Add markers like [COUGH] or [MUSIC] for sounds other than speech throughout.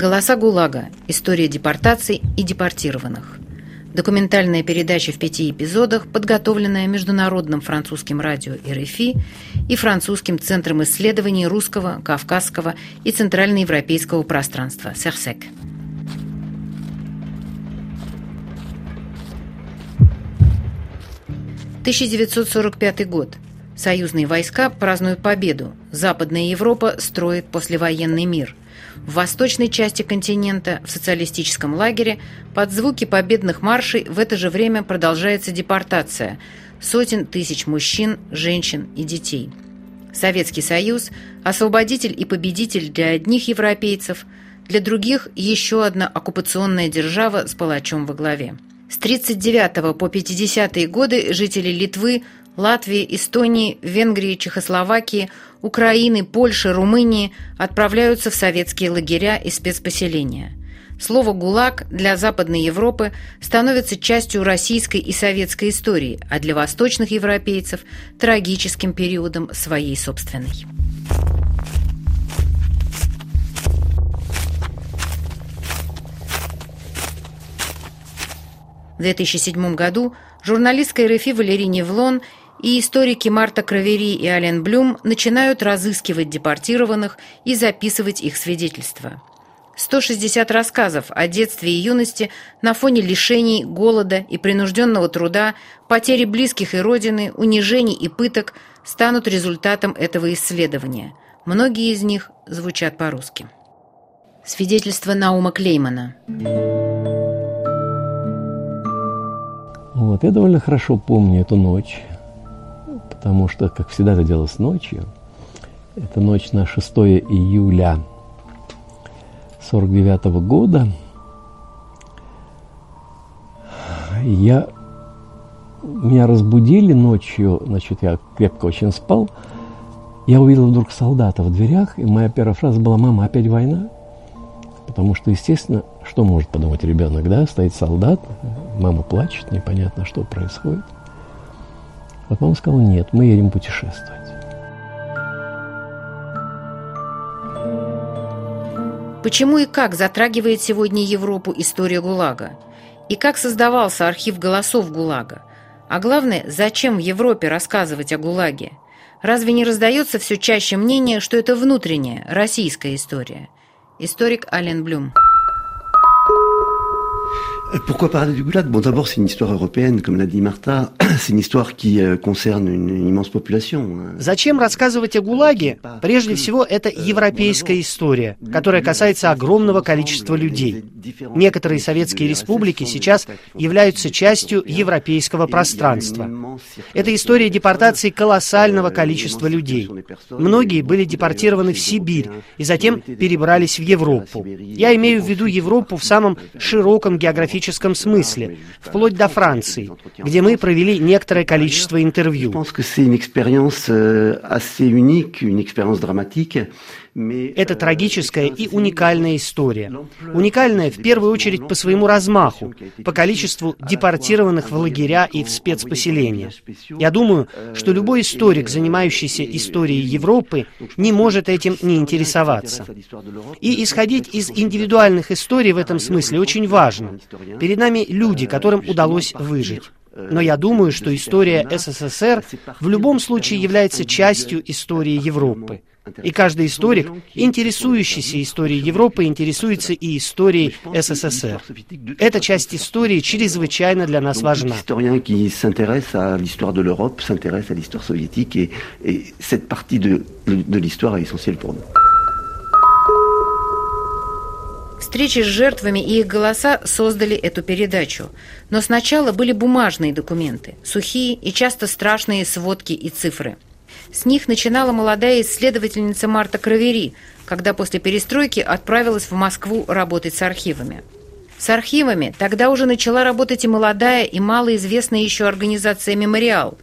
Голоса ГУЛАГа. История депортаций и депортированных. Документальная передача в пяти эпизодах, подготовленная Международным французским радио РФИ и Французским центром исследований русского, кавказского и центральноевропейского пространства «Серсек». «1945 год. Союзные войска празднуют победу. Западная Европа строит послевоенный мир. В восточной части континента, в социалистическом лагере, под звуки победных маршей в это же время продолжается депортация сотен тысяч мужчин, женщин и детей. Советский Союз – освободитель и победитель для одних европейцев, для других – еще одна оккупационная держава с палачом во главе. С 1939 по 50-е годы жители Литвы, Латвии, Эстонии, Венгрии, Чехословакии, Украины, Польши, Румынии отправляются в советские лагеря и спецпоселения. Слово «ГУЛАГ» для Западной Европы становится частью российской и советской истории, а для восточных европейцев – трагическим периодом своей собственной. В 2007 году журналистка РФИ Валерий Невлон и историки Марта Кравери и Ален Блюм начинают разыскивать депортированных и записывать их свидетельства. 160 рассказов о детстве и юности на фоне лишений, голода и принужденного труда, потери близких и родины, унижений и пыток станут результатом этого исследования. Многие из них звучат по-русски. Свидетельство Наума Клеймана. Вот, я довольно хорошо помню эту ночь потому что, как всегда это делалось ночью, это ночь на 6 июля 49 -го года, я, меня разбудили ночью, значит, я крепко очень спал, я увидел вдруг солдата в дверях, и моя первая фраза была «Мама, опять война?» Потому что, естественно, что может подумать ребенок, да? Стоит солдат, мама плачет, непонятно, что происходит – вот мама сказала, нет, мы едем путешествовать. Почему и как затрагивает сегодня Европу история ГУЛАГа? И как создавался архив голосов ГУЛАГа? А главное, зачем в Европе рассказывать о ГУЛАГе? Разве не раздается все чаще мнение, что это внутренняя, российская история? Историк Ален Блюм. Pourquoi parler du goulag Bon, d'abord, c'est une histoire européenne, comme l'a dit Martha. [CLEARS THROAT] C'est une histoire qui euh, concerne une, une immense population. Зачем рассказывать о ГУЛАГе? Прежде всего, это европейская история, которая касается огромного количества людей. Некоторые советские республики сейчас являются частью европейского пространства. Это история депортации колоссального количества людей. Многие были депортированы в Сибирь и затем перебрались в Европу. Я имею в виду Европу в самом широком географическом политическом смысле, вплоть до Франции, где мы провели некоторое количество интервью. Это трагическая и уникальная история. Уникальная в первую очередь по своему размаху, по количеству депортированных в лагеря и в спецпоселения. Я думаю, что любой историк, занимающийся историей Европы, не может этим не интересоваться. И исходить из индивидуальных историй в этом смысле очень важно. Перед нами люди, которым удалось выжить. Но я думаю, что история СССР в любом случае является частью истории Европы. И каждый историк, интересующийся историей Европы, интересуется и историей СССР. Эта часть истории чрезвычайно для нас важна. Встречи с жертвами и их голоса создали эту передачу. Но сначала были бумажные документы, сухие и часто страшные сводки и цифры – с них начинала молодая исследовательница Марта Кравери, когда после перестройки отправилась в Москву работать с архивами. С архивами тогда уже начала работать и молодая, и малоизвестная еще организация «Мемориал».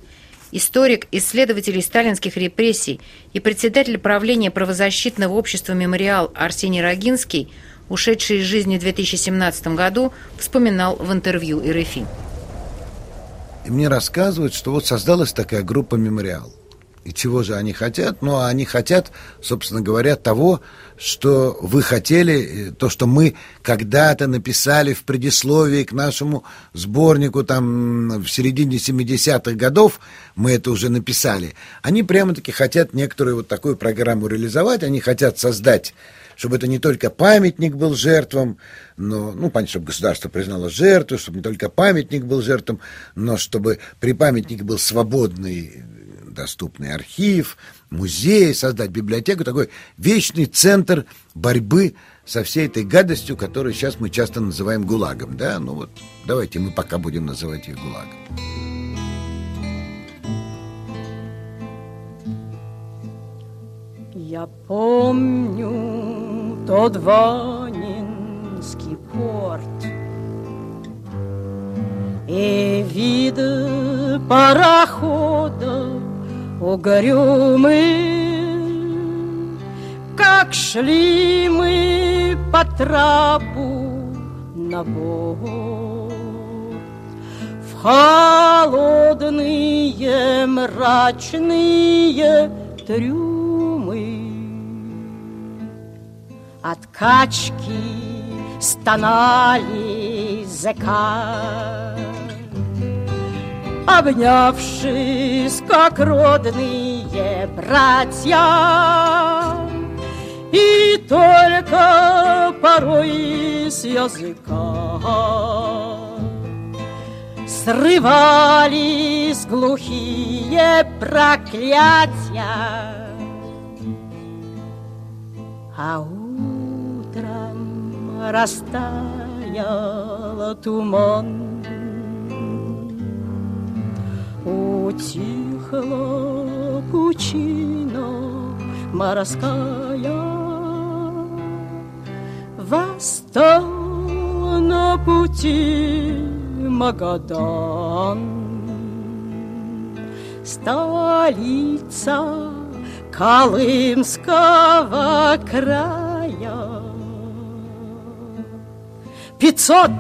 Историк, исследователь сталинских репрессий и председатель правления правозащитного общества «Мемориал» Арсений Рогинский, ушедший из жизни в 2017 году, вспоминал в интервью РФИ. И мне рассказывают, что вот создалась такая группа «Мемориал». И чего же они хотят? Ну, они хотят, собственно говоря, того, что вы хотели, то, что мы когда-то написали в предисловии к нашему сборнику там в середине 70-х годов, мы это уже написали. Они прямо-таки хотят некоторую вот такую программу реализовать, они хотят создать чтобы это не только памятник был жертвам, но, ну, понятно, чтобы государство признало жертву, чтобы не только памятник был жертвам, но чтобы при памятнике был свободный доступный архив, музей, создать библиотеку, такой вечный центр борьбы со всей этой гадостью, которую сейчас мы часто называем ГУЛАГом. Да, ну вот давайте мы пока будем называть их ГУЛАГом. Я помню тот Ванинский порт И вид парохода угрюмы, Как шли мы по трапу на борт В холодные мрачные трюмы. От качки стонали зэка обнявшись, как родные братья. И только порой с языка Срывались глухие проклятия, А утром растаял туман Утихла пучина морская, Восстал на пути Магадан. Столица Колымского края. Пятьсот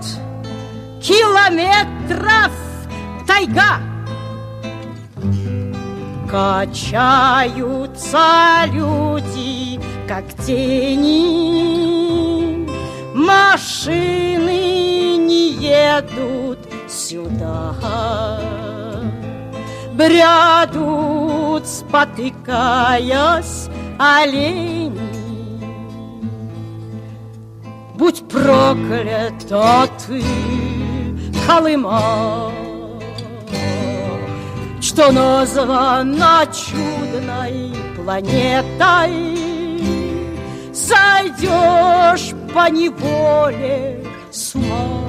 километров тайга Качаются люди, как тени, Машины не едут сюда. Брядут, спотыкаясь, олени. Будь проклята ты, Колыма! Что названа чудной планетой. Сойдешь по неволе с ума.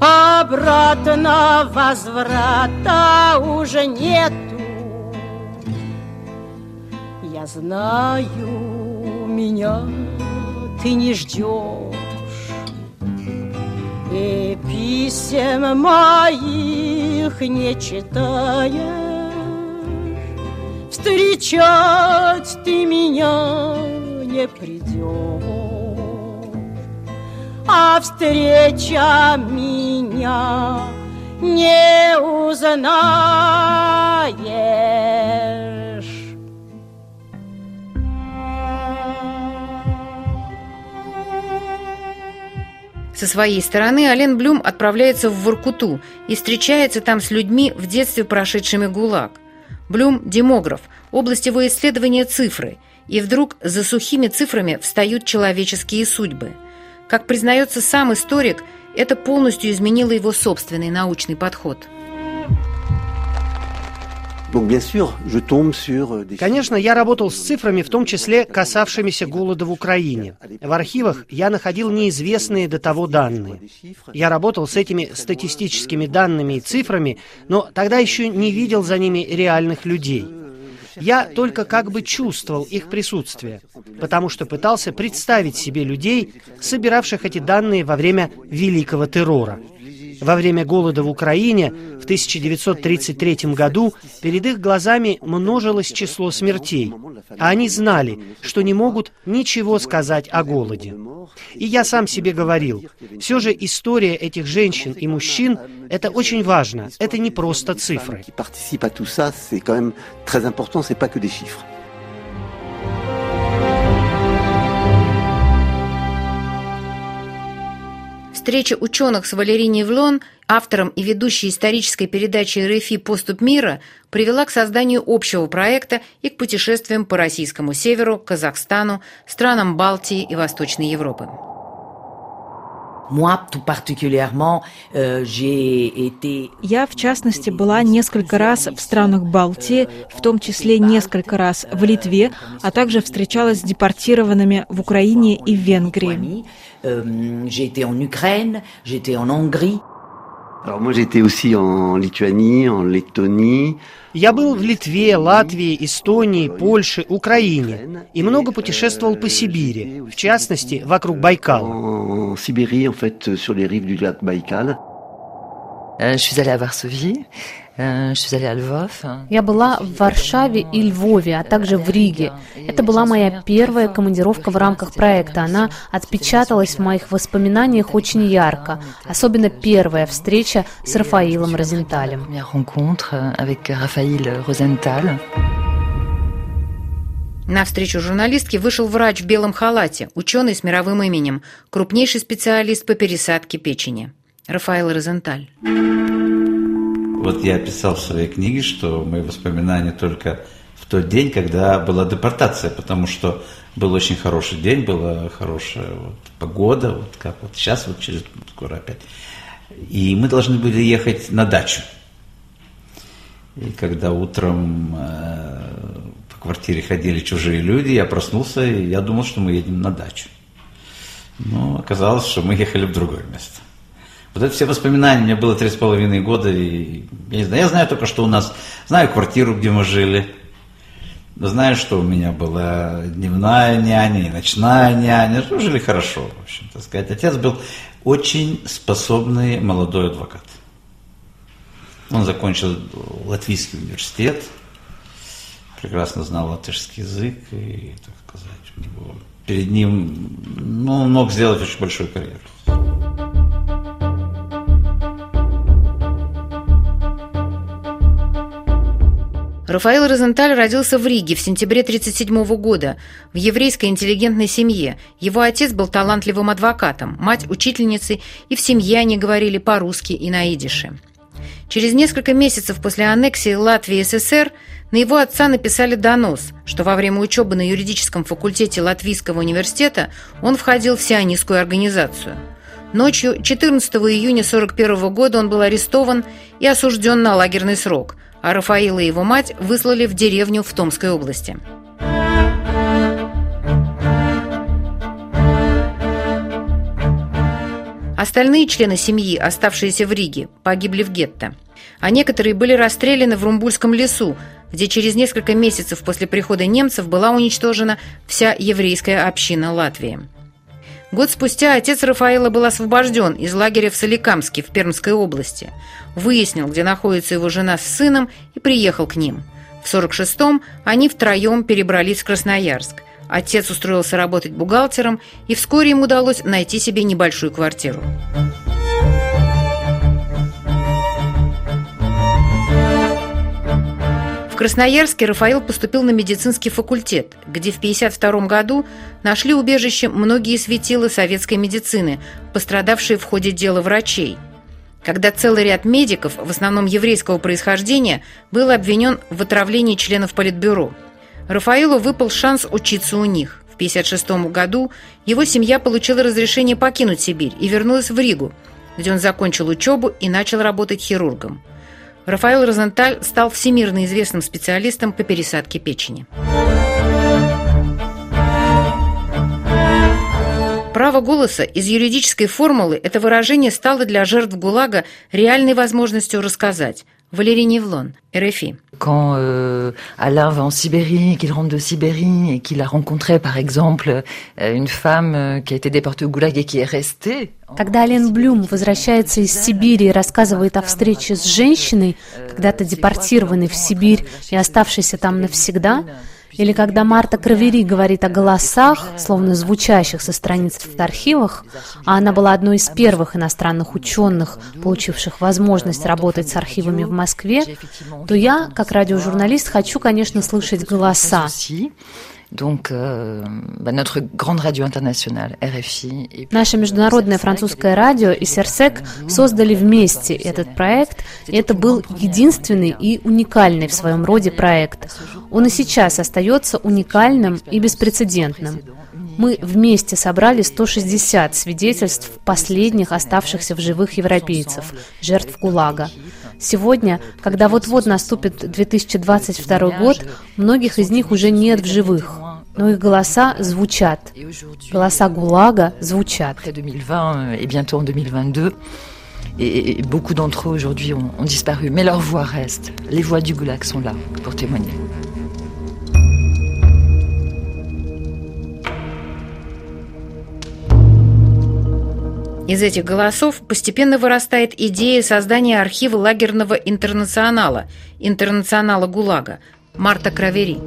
Обратно возврата уже нету. Я знаю, меня ты не ждешь. И писем моих не читаешь. Встречать ты меня не придешь. А встреча меня не узнаешь Со своей стороны Ален Блюм отправляется в Воркуту и встречается там с людьми, в детстве прошедшими ГУЛАГ. Блюм – демограф, область его исследования – цифры, и вдруг за сухими цифрами встают человеческие судьбы. Как признается сам историк, это полностью изменило его собственный научный подход – Конечно, я работал с цифрами, в том числе касавшимися голода в Украине. В архивах я находил неизвестные до того данные. Я работал с этими статистическими данными и цифрами, но тогда еще не видел за ними реальных людей. Я только как бы чувствовал их присутствие, потому что пытался представить себе людей, собиравших эти данные во время Великого террора. Во время голода в Украине в 1933 году перед их глазами множилось число смертей, а они знали, что не могут ничего сказать о голоде. И я сам себе говорил, все же история этих женщин и мужчин – это очень важно, это не просто цифры. Встреча ученых с Валерией Влон, автором и ведущей исторической передачи РФИ «Поступ мира», привела к созданию общего проекта и к путешествиям по российскому северу, Казахстану, странам Балтии и Восточной Европы. Euh, Я, в частности, была несколько раз в странах Балтии, в том числе несколько раз в Литве, а также встречалась с депортированными в Украине и в Венгрии. Я был в Литве, Латвии, Эстонии, Польше, Украине и много путешествовал по Сибири, в частности, вокруг Байкала. En Sibérie, en fait, sur les rives du lac Baïkal. Je suis allée à Varsovie. Э, Я была в Варшаве и Львове, а также в Риге. Это была моя первая командировка в рамках проекта. Она отпечаталась в моих воспоминаниях очень ярко. Особенно первая встреча с Рафаилом Розенталем. На встречу журналистки вышел врач в белом халате, ученый с мировым именем, крупнейший специалист по пересадке печени. Рафаэл Розенталь. Вот я писал в своей книге, что мои воспоминания только в тот день, когда была депортация, потому что был очень хороший день, была хорошая вот погода, вот как вот сейчас, вот через скоро опять. И мы должны были ехать на дачу. И когда утром э, по квартире ходили чужие люди, я проснулся, и я думал, что мы едем на дачу. Но оказалось, что мы ехали в другое место. Вот это все воспоминания, мне было три с половиной года, и я не знаю, я знаю только, что у нас, знаю квартиру, где мы жили, знаю, что у меня была дневная няня и ночная няня, мы жили хорошо, в общем, так сказать. Отец был очень способный молодой адвокат. Он закончил Латвийский университет, прекрасно знал латышский язык, и, так сказать, перед ним, ну, он мог сделать очень большую карьеру. Рафаэл Розенталь родился в Риге в сентябре 1937 года в еврейской интеллигентной семье. Его отец был талантливым адвокатом, мать – учительницей, и в семье они говорили по-русски и на идише. Через несколько месяцев после аннексии Латвии и СССР на его отца написали донос, что во время учебы на юридическом факультете Латвийского университета он входил в сионистскую организацию. Ночью 14 июня 1941 года он был арестован и осужден на лагерный срок – а Рафаила и его мать выслали в деревню в Томской области. Остальные члены семьи, оставшиеся в Риге, погибли в гетто, а некоторые были расстреляны в Румбульском лесу, где через несколько месяцев после прихода немцев была уничтожена вся еврейская община Латвии. Год спустя отец Рафаэла был освобожден из лагеря в Соликамске в Пермской области. Выяснил, где находится его жена с сыном, и приехал к ним. В 46-м они втроем перебрались в Красноярск. Отец устроился работать бухгалтером, и вскоре ему удалось найти себе небольшую квартиру. Красноярске Рафаил поступил на медицинский факультет, где в 1952 году нашли убежище многие светилы советской медицины, пострадавшие в ходе дела врачей. Когда целый ряд медиков, в основном еврейского происхождения, был обвинен в отравлении членов Политбюро. Рафаилу выпал шанс учиться у них. В 1956 году его семья получила разрешение покинуть Сибирь и вернулась в Ригу, где он закончил учебу и начал работать хирургом. Рафаэл Розенталь стал всемирно известным специалистом по пересадке печени. Право голоса из юридической формулы это выражение стало для жертв ГУЛАГа реальной возможностью рассказать, Валерий Невлон, РФИ. Quand euh, Alain va en Sibérie, qu'il rentre de Sibérie et qu'il a rencontré, par exemple, euh, une femme euh, qui a été déportée au Гуlag et qui est restée. Когда Ален Блюм возвращается из Сибири и рассказывает о встрече с женщиной, когда-то депортированной в Сибирь и оставшейся там навсегда, Или когда Марта Кравери говорит о голосах, словно звучащих со страниц в архивах, а она была одной из первых иностранных ученых, получивших возможность работать с архивами в Москве, то я, как радиожурналист, хочу, конечно, слышать голоса. Donc, euh, notre grande radio internationale, RFI. Наше международное французское радио и Серсек создали вместе этот проект, и это был единственный и уникальный в своем роде проект. Он и сейчас остается уникальным и беспрецедентным. Мы вместе собрали 160 свидетельств последних оставшихся в живых европейцев, жертв ГУЛАГа. Сегодня, когда вот-вот наступит 2022 год, многих из них уже нет в живых, но их голоса звучат. Голоса ГУЛАГа звучат. Et beaucoup d'entre eux aujourd'hui ont, ont disparu, mais leurs voix restent. Les voix du Goulag sont là pour témoigner. Из этих голосов постепенно вырастает идея создания архива лагерного интернационала, интернационала ГУЛАГа, Марта Кравери.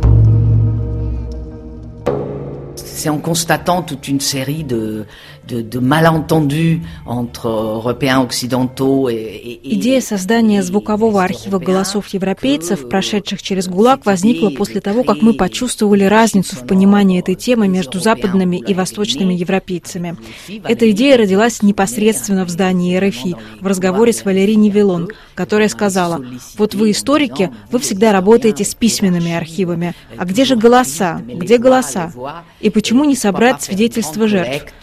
C'est en constatant toute une série de, de, de malentendus entre Européens occidentaux et, et... Идея создания звукового архива голосов европейцев, прошедших через ГУЛАГ, возникла после того, как мы почувствовали разницу в понимании этой темы между западными и восточными европейцами. Эта идея родилась непосредственно в здании РФИ, в разговоре с Валерией Невелон, которая сказала, вот вы историки, вы всегда работаете с письменными архивами, а где же голоса, где голоса? И почему не собрать свидетельства жертв?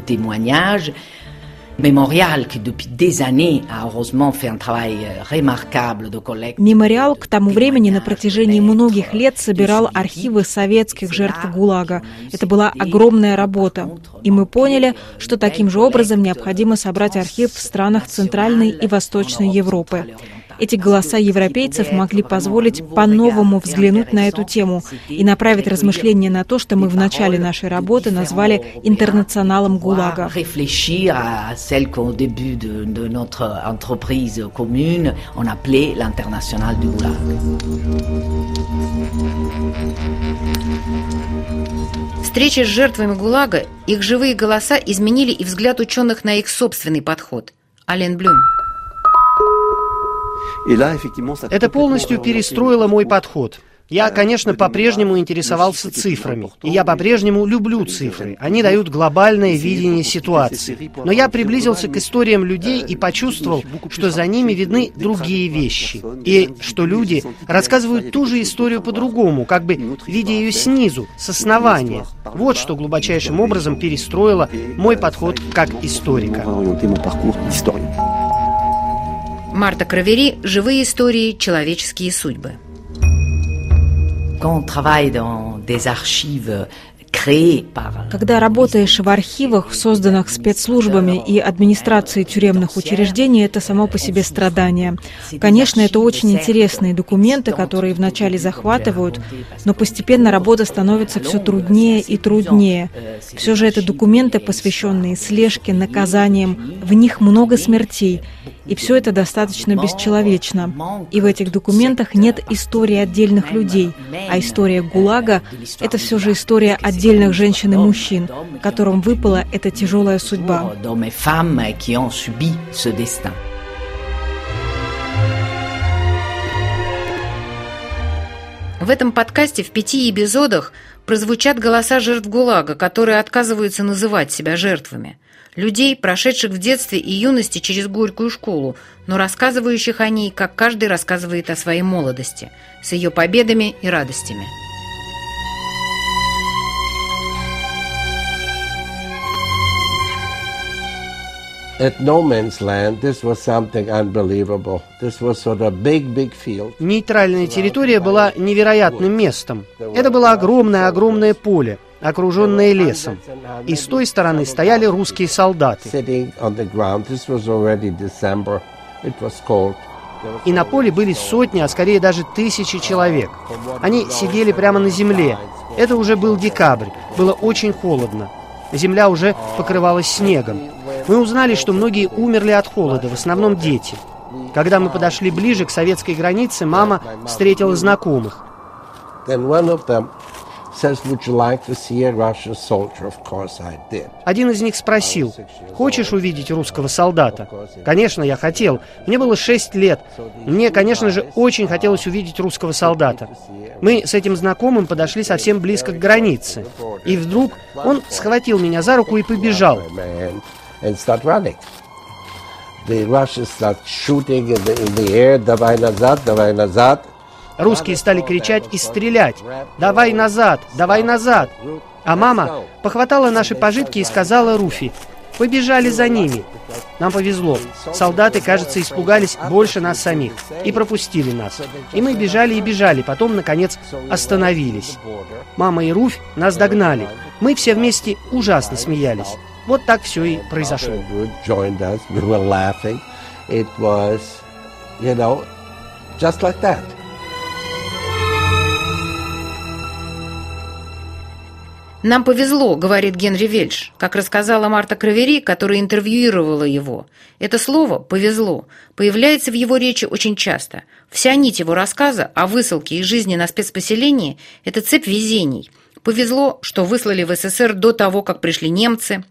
Témoignages. De collecte. Мемориал к тому времени на протяжении многих лет собирал архивы советских жертв ГУЛАГа. Это была огромная работа. И мы поняли, что таким же образом необходимо собрать архив в странах Центральной и Восточной Европы. Эти голоса европейцев могли позволить по-новому взглянуть на эту тему и направить размышления на то, что мы в начале нашей работы назвали интернационалом ГУЛАГа. Встречи с жертвами ГУЛАГа, их живые голоса изменили и взгляд ученых на их собственный подход. Ален Блюм. Это полностью перестроило мой подход. Я, конечно, по-прежнему интересовался цифрами, и я по-прежнему люблю цифры. Они дают глобальное видение ситуации. Но я приблизился к историям людей и почувствовал, что за ними видны другие вещи, и что люди рассказывают ту же историю по-другому, как бы видя ее снизу, с основания. Вот что глубочайшим образом перестроило мой подход как историка. Марта Кравери «Живые истории. Человеческие судьбы». Quand on travaille dans des archives когда работаешь в архивах, созданных спецслужбами и администрацией тюремных учреждений, это само по себе страдание. Конечно, это очень интересные документы, которые вначале захватывают, но постепенно работа становится все труднее и труднее. Все же это документы, посвященные слежке, наказаниям. В них много смертей. И все это достаточно бесчеловечно. И в этих документах нет истории отдельных людей, а история ГУЛАГа – это все же история отдельных женщин и мужчин, которым выпала эта тяжелая судьба. В этом подкасте в пяти эпизодах прозвучат голоса жертв ГУЛАГа, которые отказываются называть себя жертвами – людей, прошедших в детстве и юности через горькую школу, но рассказывающих о ней, как каждый рассказывает о своей молодости, с ее победами и радостями. At no man's land, this was something unbelievable. This was sort of big, big field. Нейтральная территория была невероятным местом. Это было огромное-огромное поле – окруженные лесом. И с той стороны стояли русские солдаты. И на поле были сотни, а скорее даже тысячи человек. Они сидели прямо на земле. Это уже был декабрь, было очень холодно. Земля уже покрывалась снегом. Мы узнали, что многие умерли от холода, в основном дети. Когда мы подошли ближе к советской границе, мама встретила знакомых. Один из них спросил, хочешь увидеть русского солдата? Конечно, я хотел. Мне было шесть лет. Мне, конечно же, очень хотелось увидеть русского солдата. Мы с этим знакомым подошли совсем близко к границе. И вдруг он схватил меня за руку и побежал. The Russians start shooting in the, in the air, давай назад, давай назад. Русские стали кричать и стрелять. «Давай назад! Давай назад!» А мама похватала наши пожитки и сказала Руфи, «Побежали за ними!» Нам повезло. Солдаты, кажется, испугались больше нас самих и пропустили нас. И мы бежали и бежали, потом, наконец, остановились. Мама и Руфь нас догнали. Мы все вместе ужасно смеялись. Вот так все и произошло. just like that. «Нам повезло», — говорит Генри Вельш, как рассказала Марта Кравери, которая интервьюировала его. Это слово «повезло» появляется в его речи очень часто. Вся нить его рассказа о высылке и жизни на спецпоселении – это цепь везений. Повезло, что выслали в СССР до того, как пришли немцы.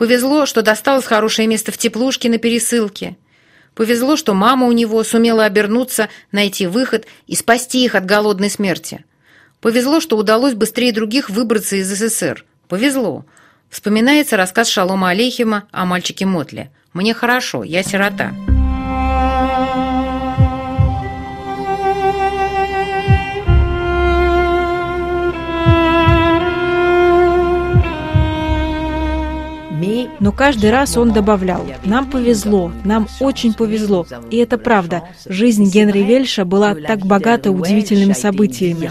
Повезло, что досталось хорошее место в теплушке на пересылке. Повезло, что мама у него сумела обернуться, найти выход и спасти их от голодной смерти. Повезло, что удалось быстрее других выбраться из СССР. Повезло. Вспоминается рассказ Шалома Алейхима о мальчике Мотле. «Мне хорошо, я сирота». Но каждый раз он добавлял, нам повезло, нам очень повезло. И это правда. Жизнь Генри Вельша была так богата удивительными событиями.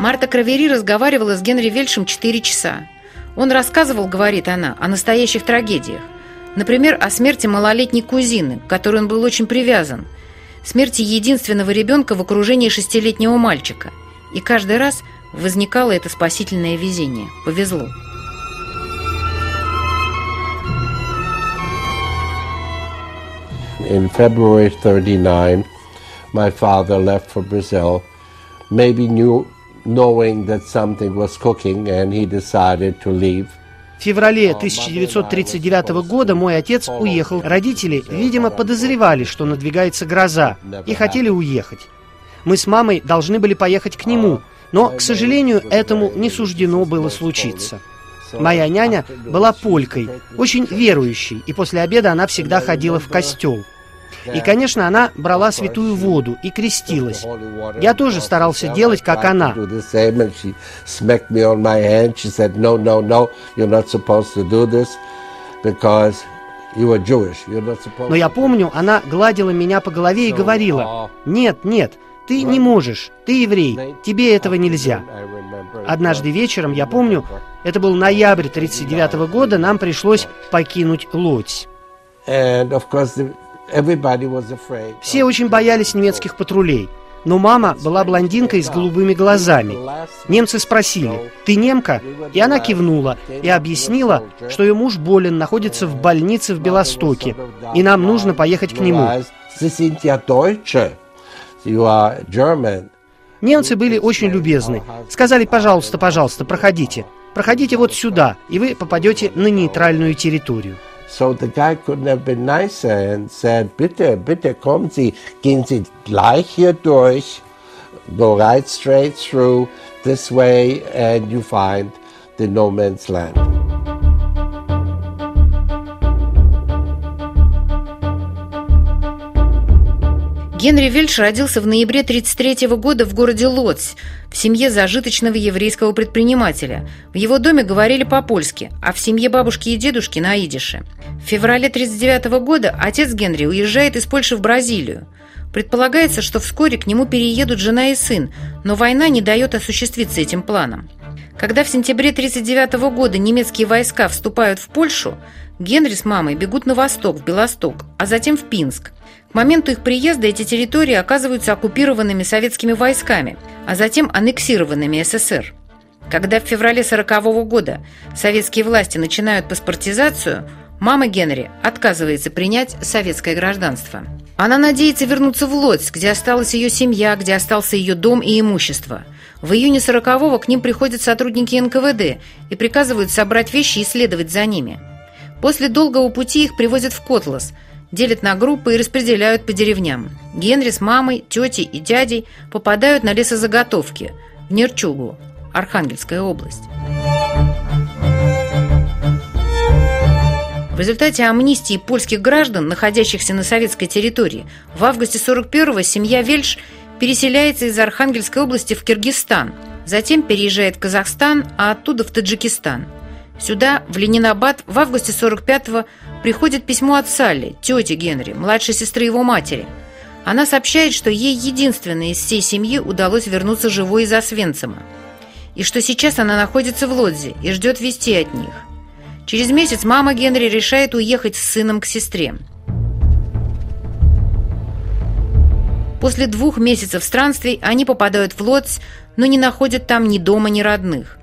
Марта Кравери разговаривала с Генри Вельшем 4 часа. Он рассказывал, говорит она, о настоящих трагедиях. Например, о смерти малолетней кузины, к которой он был очень привязан. Смерти единственного ребенка в окружении шестилетнего мальчика. И каждый раз возникало это спасительное везение. Повезло. In February 39, my father left for Brazil, maybe knew, knowing that something was cooking, and he decided to leave. В феврале 1939 года мой отец уехал. Родители, видимо, подозревали, что надвигается гроза, и хотели уехать. Мы с мамой должны были поехать к нему, но, к сожалению, этому не суждено было случиться. Моя няня была полькой, очень верующей, и после обеда она всегда ходила в костел. И, конечно, она брала святую воду и крестилась. Я тоже старался делать, как она. Но я помню, она гладила меня по голове и говорила, «Нет, нет, ты не можешь, ты еврей, тебе этого нельзя». Однажды вечером, я помню, это был ноябрь 1939 года, нам пришлось покинуть Лодзь. Все очень боялись немецких патрулей. Но мама была блондинкой с голубыми глазами. Немцы спросили, «Ты немка?» И она кивнула и объяснила, что ее муж болен, находится в больнице в Белостоке, и нам нужно поехать к нему. Немцы были очень любезны. Сказали, пожалуйста, pожалуйста, проходите. Проходите вот сюда, и вы попадете на нейтральную территорию. So the guy couldn't have been nicer and said, bitte, bitte kommen Sie, gehen Sie gleich hier durch, go right straight through this way and you find the no man's land. Генри Вельш родился в ноябре 1933 года в городе Лоць, в семье зажиточного еврейского предпринимателя. В его доме говорили по-польски, а в семье бабушки и дедушки на идише. В феврале 1939 года отец Генри уезжает из Польши в Бразилию. Предполагается, что вскоре к нему переедут жена и сын, но война не дает осуществиться этим планом. Когда в сентябре 1939 года немецкие войска вступают в Польшу, Генри с мамой бегут на восток, в Белосток, а затем в Пинск. К моменту их приезда эти территории оказываются оккупированными советскими войсками, а затем аннексированными СССР. Когда в феврале 1940 года советские власти начинают паспортизацию, мама Генри отказывается принять советское гражданство. Она надеется вернуться в Лодзь, где осталась ее семья, где остался ее дом и имущество. В июне 40-го к ним приходят сотрудники НКВД и приказывают собрать вещи и следовать за ними. После долгого пути их привозят в Котлас, делят на группы и распределяют по деревням. Генри с мамой, тетей и дядей попадают на лесозаготовки в Нерчугу, Архангельская область. В результате амнистии польских граждан, находящихся на советской территории, в августе 41-го семья Вельш переселяется из Архангельской области в Киргизстан, затем переезжает в Казахстан, а оттуда в Таджикистан. Сюда, в Ленинабад, в августе 45-го приходит письмо от Салли, тети Генри, младшей сестры его матери. Она сообщает, что ей единственной из всей семьи удалось вернуться живой из Освенцима, и что сейчас она находится в Лодзе и ждет вести от них. Через месяц мама Генри решает уехать с сыном к сестре. После двух месяцев странствий они попадают в Лодзь, но не находят там ни дома, ни родных.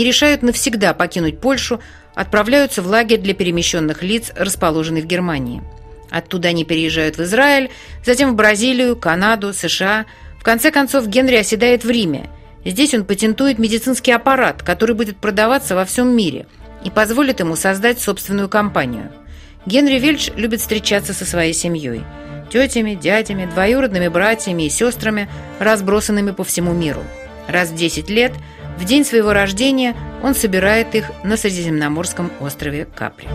И решают навсегда покинуть Польшу, отправляются в лагерь для перемещенных лиц, расположенный в Германии. Оттуда они переезжают в Израиль, затем в Бразилию, Канаду, США. В конце концов Генри оседает в Риме. Здесь он патентует медицинский аппарат, который будет продаваться во всем мире – и позволит ему создать собственную компанию. Генри Вильч любит встречаться со своей семьей – тетями, дядями, двоюродными братьями и сестрами, разбросанными по всему миру. Раз в 10 лет, в день своего рождения, он собирает их на Средиземноморском острове Капри.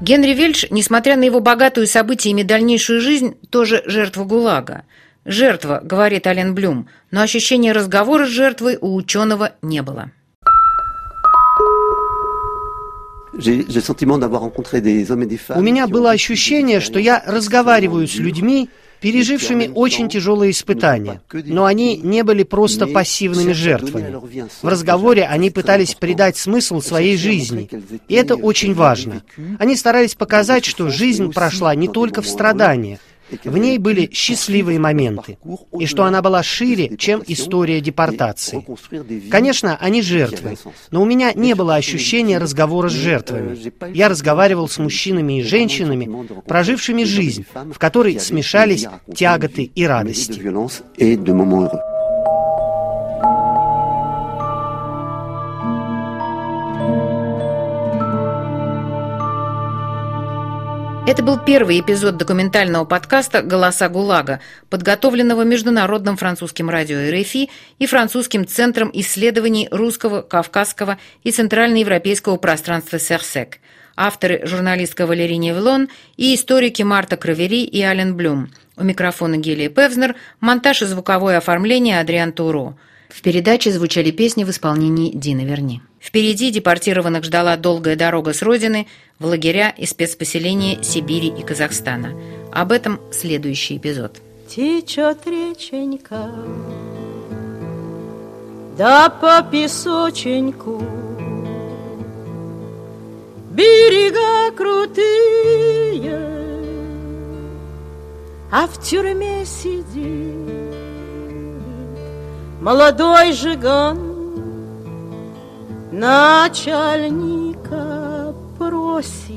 Генри Вельш, несмотря на его богатую событиями дальнейшую жизнь, тоже жертва ГУЛАГа – Жертва, говорит Ален Блюм, но ощущения разговора с жертвой у ученого не было. У меня было ощущение, что я разговариваю с людьми, пережившими очень тяжелые испытания, но они не были просто пассивными жертвами. В разговоре они пытались придать смысл своей жизни, и это очень важно. Они старались показать, что жизнь прошла не только в страданиях, в ней были счастливые моменты, и что она была шире, чем история депортации. Конечно, они жертвы, но у меня не было ощущения разговора с жертвами. Я разговаривал с мужчинами и женщинами, прожившими жизнь, в которой смешались тяготы и радости. Это был первый эпизод документального подкаста «Голоса ГУЛАГа», подготовленного Международным французским радио РФИ и Французским центром исследований русского, кавказского и центральноевропейского пространства «Серсек». Авторы – журналистка Валерия Невлон и историки Марта Кравери и Ален Блюм. У микрофона Гелия Певзнер, монтаж и звуковое оформление Адриан Туро. В передаче звучали песни в исполнении Дины Верни. Впереди депортированных ждала долгая дорога с родины в лагеря и спецпоселения Сибири и Казахстана. Об этом следующий эпизод. Течет реченька, да по песоченьку Берега крутые, а в тюрьме сидит молодой жиган начальника просит.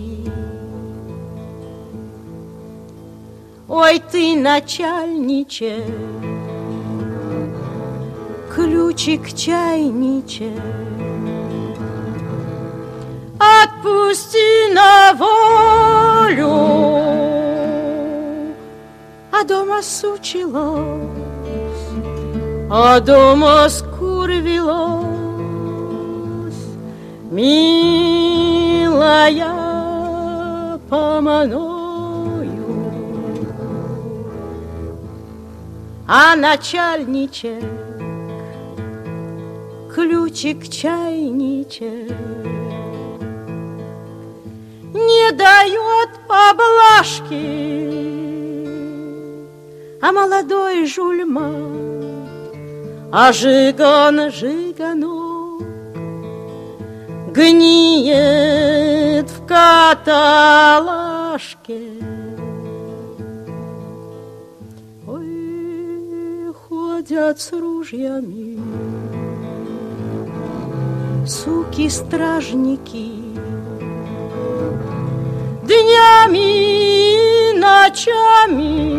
Ой, ты, начальниче, ключик чайниче, Отпусти на волю, а дома сучилось, а дома скурвилось. Милая, поманою, а начальничек ключик чайничек не дает поблажки, а молодой жульма, а жиган жигану гниет в каталажке. Ой, ходят с ружьями суки-стражники, днями и ночами.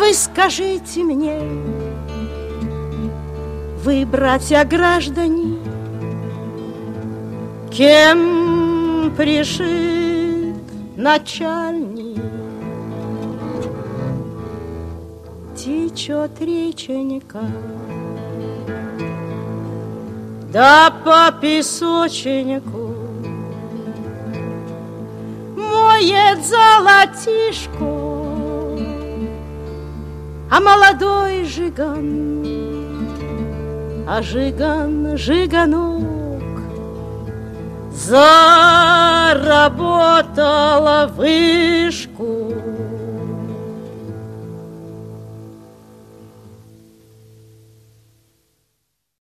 Вы скажите мне, вы, братья граждане, кем пришит начальник? Течет реченька, да по песочнику моет золотишко а молодой жиган, а жиган, жиганок, заработала вышку.